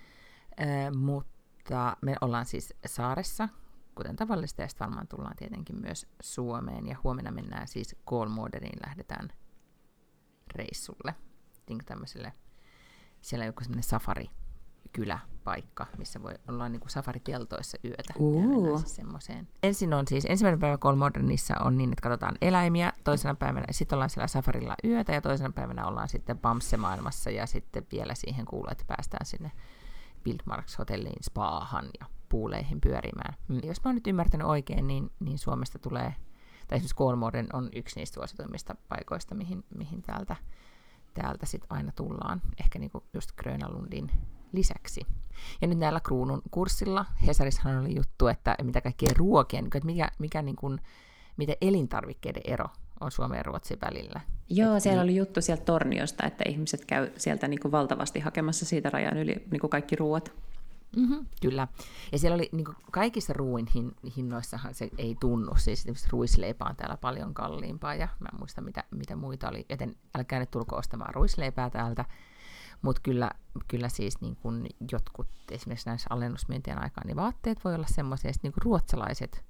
Ö, mutta me ollaan siis saaressa kuten tavallista, ja sitten varmaan tullaan tietenkin myös Suomeen, ja huomenna mennään siis Kolmoderiin, lähdetään reissulle, niin tämmöiselle, siellä on joku semmoinen safari, kyläpaikka, missä voi olla niin kuin safariteltoissa yötä. Uh. Siis semmoiseen. Ensin on siis, ensimmäinen päivä Kolmodernissa on niin, että katsotaan eläimiä, toisena päivänä sitten ollaan siellä safarilla yötä, ja toisena päivänä ollaan sitten Bamse-maailmassa, ja sitten vielä siihen kuuluu, että päästään sinne Bildmarks-hotelliin, spaahan ja puuleihin pyörimään. Mm. Jos mä oon nyt ymmärtänyt oikein, niin, niin Suomesta tulee, tai esimerkiksi Kolmoden on yksi niistä suosituimmista paikoista, mihin, mihin täältä, täältä sit aina tullaan, ehkä niinku just Grönalundin lisäksi. Ja nyt näillä kruunun kurssilla, Hesarissahan oli juttu, että mitä kaikkea ruokia, niin että mikä, mikä niin kuin, miten elintarvikkeiden ero on Suomen ja Ruotsin välillä. Joo, Et siellä oli juttu sieltä Torniosta, että ihmiset käy sieltä niin kuin valtavasti hakemassa siitä rajan yli niin kuin kaikki ruoat. Mm-hmm, kyllä. Ja siellä oli niin kaikissa ruuin hin, hinnoissahan se ei tunnu. Siis esimerkiksi ruisleipä on täällä paljon kalliimpaa ja mä en muista mitä, mitä muita oli. Joten älkää nyt tulko ostamaan ruisleipää täältä. Mutta kyllä, kyllä siis niin kun jotkut esimerkiksi näissä alennusmyyntien aikaan, niin vaatteet voi olla semmoisia, niin ruotsalaiset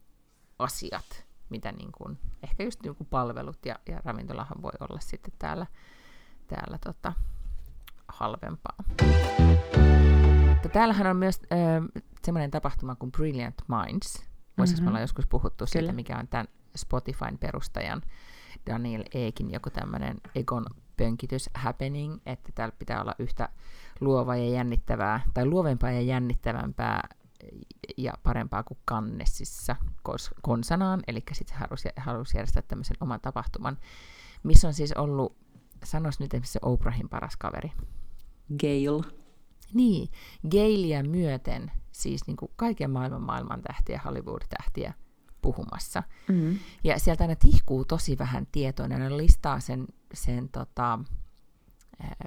asiat, mitä niin kun, ehkä just niin palvelut ja, ja ravintolahan voi olla sitten täällä, täällä tota, halvempaa. Mutta täällähän on myös äh, semmoinen tapahtuma kuin Brilliant Minds. Voisiko mm-hmm. me olla joskus puhuttu Kyllä. siitä, mikä on tämän Spotifyn perustajan Daniel Eekin joku tämmöinen Egon pönkitys happening, että täällä pitää olla yhtä luova ja jännittävää, tai luovempaa ja jännittävämpää ja parempaa kuin Kannessissa konsanaan, eli sitten halusi, halusi järjestää tämmöisen oman tapahtuman, missä on siis ollut, sanois nyt esimerkiksi Oprahin paras kaveri. Gail. Niin, Gailia myöten, siis niin kuin kaiken maailman maailman tähtiä, Hollywood-tähtiä puhumassa. Mm-hmm. Ja sieltä aina tihkuu tosi vähän tietoa, ne listaa sen, sen tota,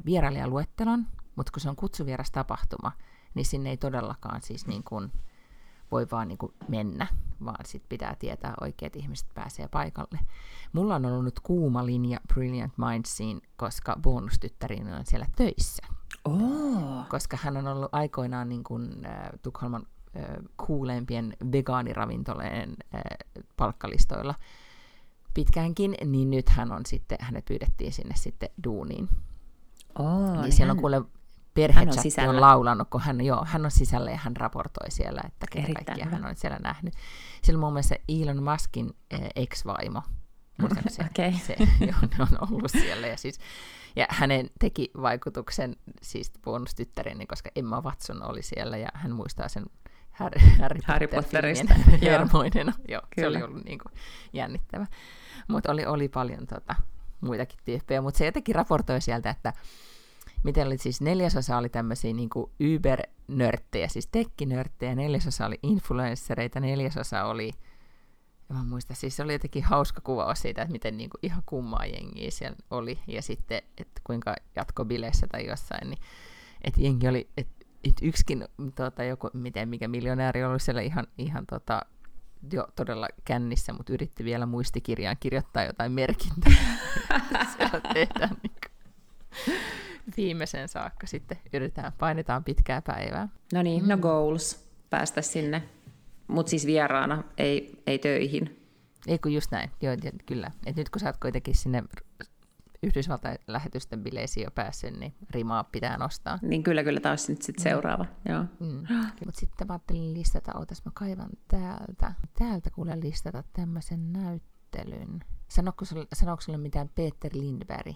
vierailijaluettelon, mutta kun se on kutsuvieras tapahtuma, niin sinne ei todellakaan siis niin kuin voi vaan niin kuin mennä, vaan sit pitää tietää oikeat ihmiset pääsee paikalle. Mulla on ollut nyt kuuma linja Brilliant Mindsiin, koska bonustyttärini on siellä töissä. Oh. Koska hän on ollut aikoinaan niin kuin, äh, Tukholman äh, kuulempien vegaaniravintolojen äh, palkkalistoilla pitkäänkin, niin nyt hän on sitten, hänet pyydettiin sinne sitten duuniin. Oh, niin, niin siellä hän... on kuule perhechatti on, on laulanut, kun hän, joo, hän on sisällä ja hän raportoi siellä, että ketä kaikkia hän on siellä nähnyt. Siellä muun muassa Elon Muskin eh, ex-vaimo, se, okay. se on, on ollut siellä. Ja, siis, ja hänen teki vaikutuksen siis bonustyttäreni, koska Emma Watson oli siellä ja hän muistaa sen Harry, Harry, Harry Potterista. Joo, se oli ollut niin kuin jännittävä. Mutta oli, oli paljon tota, muitakin tyyppejä, mutta se jotenkin raportoi sieltä, että miten oli siis neljäsosa oli tämmöisiä niin Uber-nörttejä, siis tekkinörttejä, neljäsosa oli influenssereita, neljäsosa oli, mä muista, siis se oli jotenkin hauska kuvaus siitä, että miten niin kuin ihan kummaa jengiä siellä oli, ja sitten, että kuinka jatkobileissä tai jossain, niin että jengi oli, että et yksikin tota, joku, miten mikä miljonääri oli siellä ihan, ihan tota, jo todella kännissä, mutta yritti vielä muistikirjaan kirjoittaa jotain merkintää. siellä tehdään niin kuin viimeisen saakka sitten yritetään, painetaan pitkää päivää. No niin, no mm. no goals, päästä sinne. Mutta siis vieraana, ei, ei töihin. Ei kun just näin, joo, kyllä. Et nyt kun sä oot kuitenkin sinne Yhdysvaltain lähetysten bileisiin jo päässyt, niin rimaa pitää nostaa. Niin kyllä, kyllä taas nyt sitten mm. seuraava. Mm. Joo. Mm. Mutta sitten mä ajattelin listata, ootas mä kaivan täältä. Täältä kuule listata tämmöisen näyttelyn. Sanoiko sulle, sanoiko sulle mitään Peter Lindberg?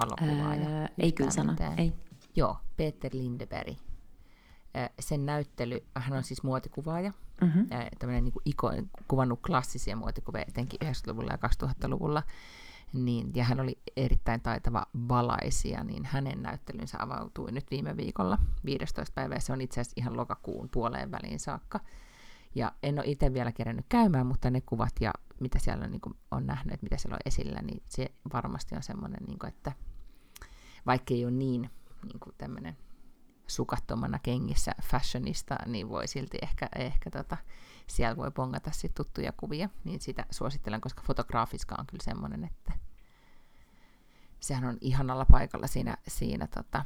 valokuvaaja. Ää, ei kyllä sano, ei. Joo, Peter Lindeberg. Sen näyttely, hän on siis muotikuvaaja, mm-hmm. tämmöinen niin iko, kuvannut klassisia muotikuvia etenkin 90-luvulla ja 2000-luvulla, niin, ja hän oli erittäin taitava valaisija, niin hänen näyttelynsä avautui nyt viime viikolla 15. päivä, ja se on itse asiassa ihan lokakuun puoleen väliin saakka. Ja en ole itse vielä kerännyt käymään, mutta ne kuvat ja mitä siellä on, niin kuin, on nähnyt, että mitä siellä on esillä, niin se varmasti on semmoinen, niin kuin, että vaikka ei ole niin, niin kuin tämmöinen sukattomana kengissä fashionista, niin voi silti ehkä, ehkä tota, siellä voi pongata sit tuttuja kuvia, niin sitä suosittelen, koska fotografiska on kyllä semmoinen, että sehän on ihanalla paikalla siinä, siinä tota,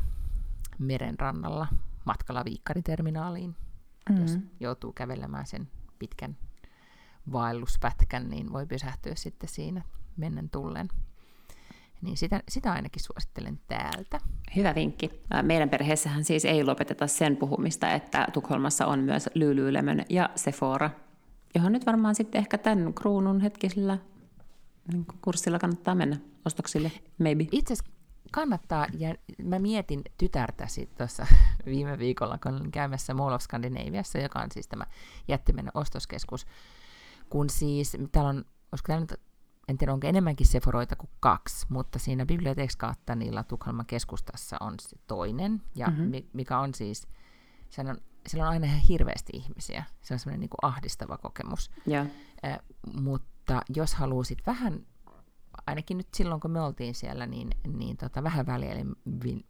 merenrannalla matkalla viikkariterminaaliin, mm-hmm. jos joutuu kävelemään sen pitkän vaelluspätkän, niin voi pysähtyä sitten siinä mennen tullen. Niin sitä, sitä ainakin suosittelen täältä. Hyvä vinkki. Meidän perheessähän siis ei lopeteta sen puhumista, että Tukholmassa on myös Lululemon ja Sephora, johon nyt varmaan sitten ehkä tämän kruunun hetkisellä niin kurssilla kannattaa mennä ostoksille, maybe. Itse kannattaa, ja mä mietin tytärtäsi tuossa viime viikolla, kun olin käymässä Mall of Scandinaviassa, joka on siis tämä jättimäinen ostoskeskus, kun siis täällä on, olisiko täällä nyt, en tiedä onko enemmänkin Sephoroita kuin kaksi, mutta siinä Bibliotekskaattanilla Tukholman keskustassa on se toinen, ja mm-hmm. mikä on siis, se on, siellä on aina ihan hirveästi ihmisiä, se on semmoinen niin ahdistava kokemus. Yeah. Eh, mutta jos haluaisit vähän ainakin nyt silloin, kun me oltiin siellä, niin, niin tota, vähän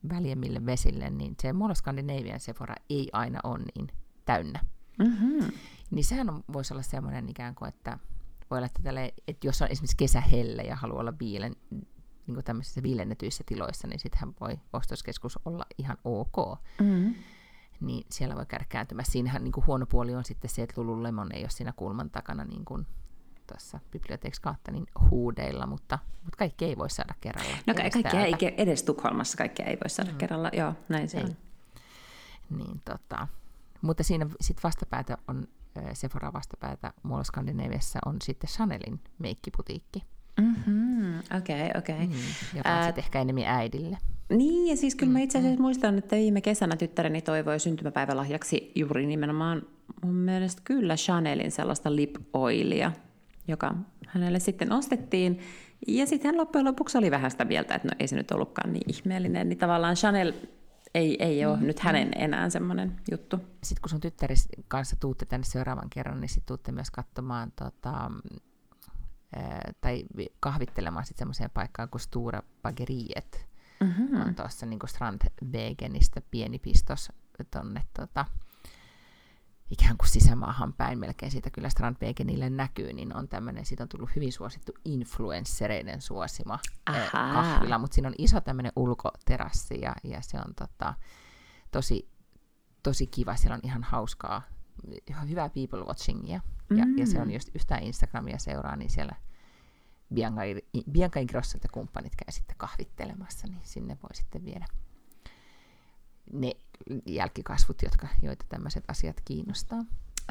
väljemmille vesille, niin se Mall Scandinavian Sephora ei aina ole niin täynnä. Mm-hmm. Niin sehän on, voisi olla semmoinen ikään kuin, että voi olla, että, tälle, että jos on esimerkiksi kesähelle ja haluaa olla viilen, niin kuin tämmöisissä viilennetyissä tiloissa, niin sittenhän voi ostoskeskus olla ihan ok. Mm-hmm. Niin siellä voi käydä kääntymässä. Siinähän niin kuin huono puoli on sitten se, että Lululemon ei ole siinä kulman takana niin kuin tuossa Biblioteeks Kattanin huudeilla, mutta, mutta kaikki ei voi saada kerralla. No kaikki ei, edes Tukholmassa kaikki ei voi saada mm. kerralla, joo, näin se ei. on. Niin, tota, mutta siinä sitten vastapäätä on, Sephora vastapäätä Mall Scandinaviassa on sitten Chanelin meikkiputiikki. Mm-hmm. Okei, okay, okei. Okay. Mm, joka on sitten ehkä enemmän äidille. Niin, ja siis kyllä mä itse asiassa muistan, että viime kesänä tyttäreni toivoi syntymäpäivälahjaksi juuri nimenomaan mun mielestä kyllä Chanelin sellaista lip oilia, joka hänelle sitten ostettiin. Ja sitten hän loppujen lopuksi oli vähän sitä mieltä, että no ei se nyt ollutkaan niin ihmeellinen. Niin tavallaan Chanel ei, ei ole mm, nyt hänen enää semmoinen juttu. Sitten kun sun tyttäris kanssa tuutte tänne seuraavan kerran, niin sitten tuutte myös katsomaan tota, tai kahvittelemaan sitten semmoiseen paikkaan kuin Stura Bageriet. Mm-hmm. On tuossa niin Strandwegenistä pieni pistos tonne tota, ikään kuin sisämaahan päin melkein siitä kyllä Strandwegenille näkyy, niin on tämmöinen, siitä on tullut hyvin suosittu influenssereiden suosima Aha. kahvila, mutta siinä on iso tämmöinen ulkoterassi ja, ja se on tota, tosi, tosi kiva, siellä on ihan hauskaa, ihan hyvää people watchingia ja, mm. ja se on just yhtään Instagramia seuraa, niin siellä Bianca, Bianca Ingrossot ja kumppanit käy sitten kahvittelemassa, niin sinne voi sitten viedä ne jälkikasvut, jotka, joita tämmöiset asiat kiinnostaa.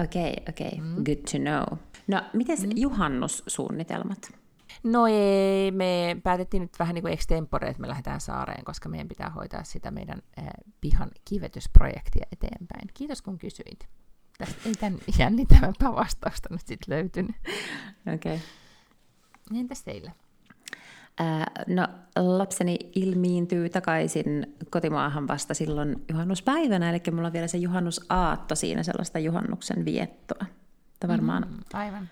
Okei, okay, okei. Okay. Mm. Good to know. No, miten mm. juhannussuunnitelmat? No ei, me päätettiin nyt vähän niin kuin extempore, että me lähdetään saareen, koska meidän pitää hoitaa sitä meidän äh, pihan kivetysprojektia eteenpäin. Kiitos kun kysyit. Tästä ei tämän jännittävämpää vastausta nyt sitten löytynyt. Okei. Okay. Entäs teillä? No, lapseni ilmiintyy takaisin kotimaahan vasta silloin juhannuspäivänä, eli mulla on vielä se juhannusaatto siinä sellaista juhannuksen viettoa. Että varmaan mm, aivan.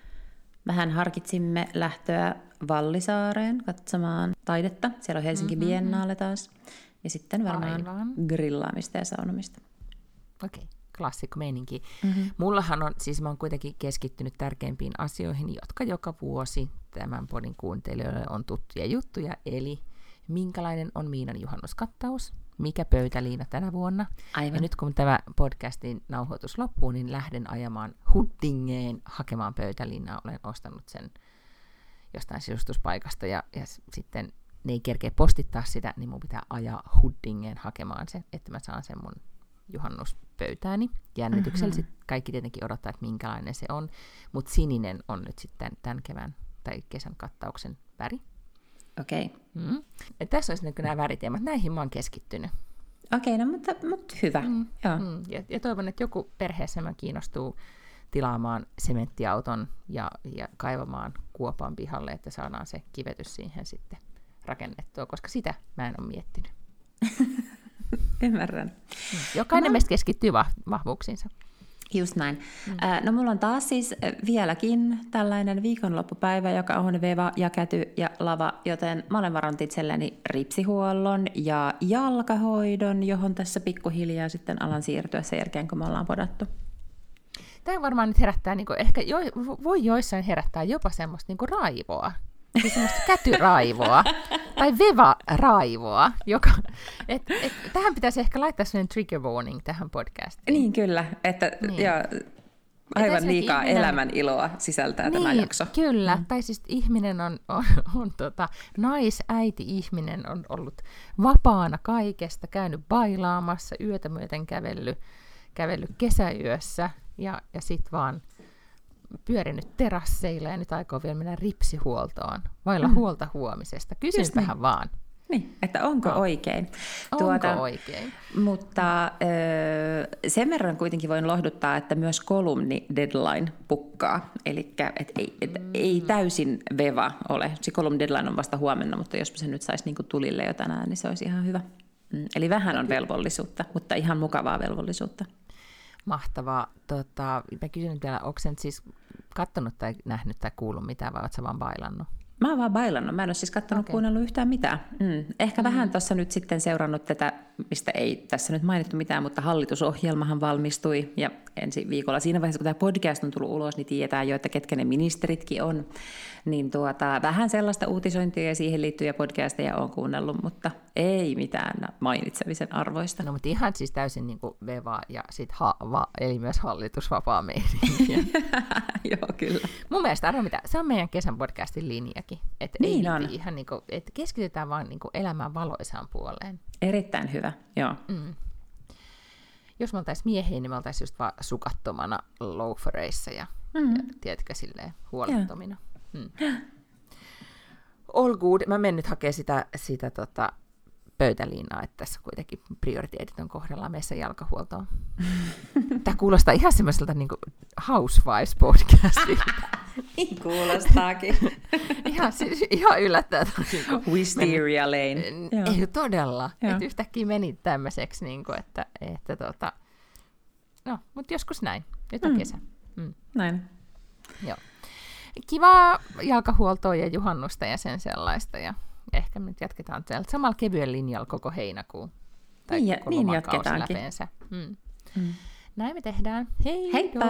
vähän harkitsimme lähtöä Vallisaareen katsomaan taidetta. Siellä on Helsinki mm-hmm. Biennaale taas. Ja sitten varmaan aivan. grillaamista ja saunomista. Okei. Okay klassikko meininki. Mm-hmm. Mullahan on, siis mä oon kuitenkin keskittynyt tärkeimpiin asioihin, jotka joka vuosi tämän podin kuuntelijoille on tuttuja juttuja, eli minkälainen on Miinan juhannuskattaus, mikä pöytäliina tänä vuonna. Aivan. Ja nyt kun tämä podcastin nauhoitus loppuu, niin lähden ajamaan Huddingeen hakemaan pöytäliinaa. Olen ostanut sen jostain sisustuspaikasta ja, ja sitten ne ei kerkeä postittaa sitä, niin mun pitää ajaa Huddingeen hakemaan se, että mä saan sen mun juhannuspöytääni. Jännityksellä mm-hmm. kaikki tietenkin odottaa, että minkälainen se on, mutta sininen on nyt sitten tämän kevään tai kesän kattauksen väri. Okei. Okay. Mm. Tässä olisi nämä väriteemat. Näihin mä oon keskittynyt. Okei, okay, no mutta, mutta hyvä. Mm. Joo. Mm. Ja, ja toivon, että joku perheessä mä kiinnostuu tilaamaan sementtiauton ja, ja kaivamaan kuopan pihalle, että saadaan se kivetys siihen sitten rakennettua, koska sitä mä en ole miettinyt. Ymmärrän. Jokainen no. meistä keskittyy vahvuuksiinsa. Just näin. Mm. No mulla on taas siis vieläkin tällainen viikonloppupäivä, joka on veva ja käty ja lava, joten mä olen varannut itselleni ripsihuollon ja jalkahoidon, johon tässä pikkuhiljaa sitten alan siirtyä sen jälkeen, kun me ollaan podattu. Tämä varmaan nyt herättää, niin kuin, ehkä jo, voi joissain herättää jopa semmoista niin kuin raivoa siis semmoista kätyraivoa tai veva-raivoa, joka, et, et, tähän pitäisi ehkä laittaa sellainen trigger warning tähän podcastiin. Niin kyllä, että niin. Ja, aivan liikaa ihminen... elämän iloa sisältää niin, tämä jakso. Kyllä, mm. tai siis ihminen on, on, on tota, naisäiti-ihminen on ollut vapaana kaikesta, käynyt bailaamassa, yötä myöten kävellyt, kävellyt kesäyössä ja, ja sitten vaan pyörinyt terasseilla ja nyt aikoo vielä mennä ripsihuoltoon, vailla mm. huolta huomisesta. Kysynpähän vaan. Niin, että onko No. oikein. Onko oikein? Mutta öö, sen verran kuitenkin voin lohduttaa, että myös kolumni deadline pukkaa. Eli et ei, et, ei täysin veva ole. Se kolumn deadline on vasta huomenna, mutta jos se nyt saisi niinku tulille jo tänään, niin se olisi ihan hyvä. Mm, Eli vähän on velvollisuutta, mutta ihan mukavaa velvollisuutta. Mahtavaa. Tota, mä kysyn vielä, onko sen siis kattonut tai nähnyt tai kuullut mitään, vai sä vaan bailannut? Mä oon vaan bailannut. Mä en ole siis katsonut Okei. okay. kuunnellut yhtään mitään. Mm. Ehkä mm. vähän tuossa nyt sitten seurannut tätä, mistä ei tässä nyt mainittu mitään, mutta hallitusohjelmahan valmistui. Ja ensi viikolla siinä vaiheessa, kun tämä podcast on tullut ulos, niin tiedetään jo, että ketkä ne ministeritkin on. Niin tuota, vähän sellaista uutisointia ja siihen liittyviä podcasteja on kuunnellut, mutta ei mitään mainitsemisen arvoista. No mutta ihan siis täysin niin kuin veva ja sit ha, va, eli myös hallitusvapaa meininkiä. Joo, kyllä. Mun mielestä arvo mitä, se on meidän kesän podcastin linjakin. Että Niin ei on. Ihan niin kuin, että keskitytään vaan niin kuin elämän valoisaan puoleen. Erittäin hyvä, joo. Mm. Jos me oltaisiin miehiä, niin me oltaisiin just vaan sukattomana loafereissa ja, Mm. ja tiedätkö, silleen huolettomina. Mm. All good. Mä menen nyt hakemaan sitä, sitä tota, pöytäliinaa, että tässä kuitenkin prioriteetit on kohdallaan meissä jalkahuoltoon. Tämä kuulostaa ihan semmoiselta niin Housewives-podcastilta. Niin kuulostaakin. ihan, siis, ihan yllättäen. Wisteria Lane. Joo. ei todella. Joo. Että yhtäkkiä meni tämmöiseksi, niin kuin, että, että tota, no, mutta joskus näin. Nyt on Mm. kesä. Mm. Näin. Joo. Kivaa jalkahuoltoa ja juhannusta ja sen sellaista. Ja ehkä nyt jatketaan tällä samalla kevyellä linjalla koko heinäkuun. Tai Niin ja- koko niin jatketaankin. läpeensä. Mm. Mm. Näin me tehdään. Hei! Heippa!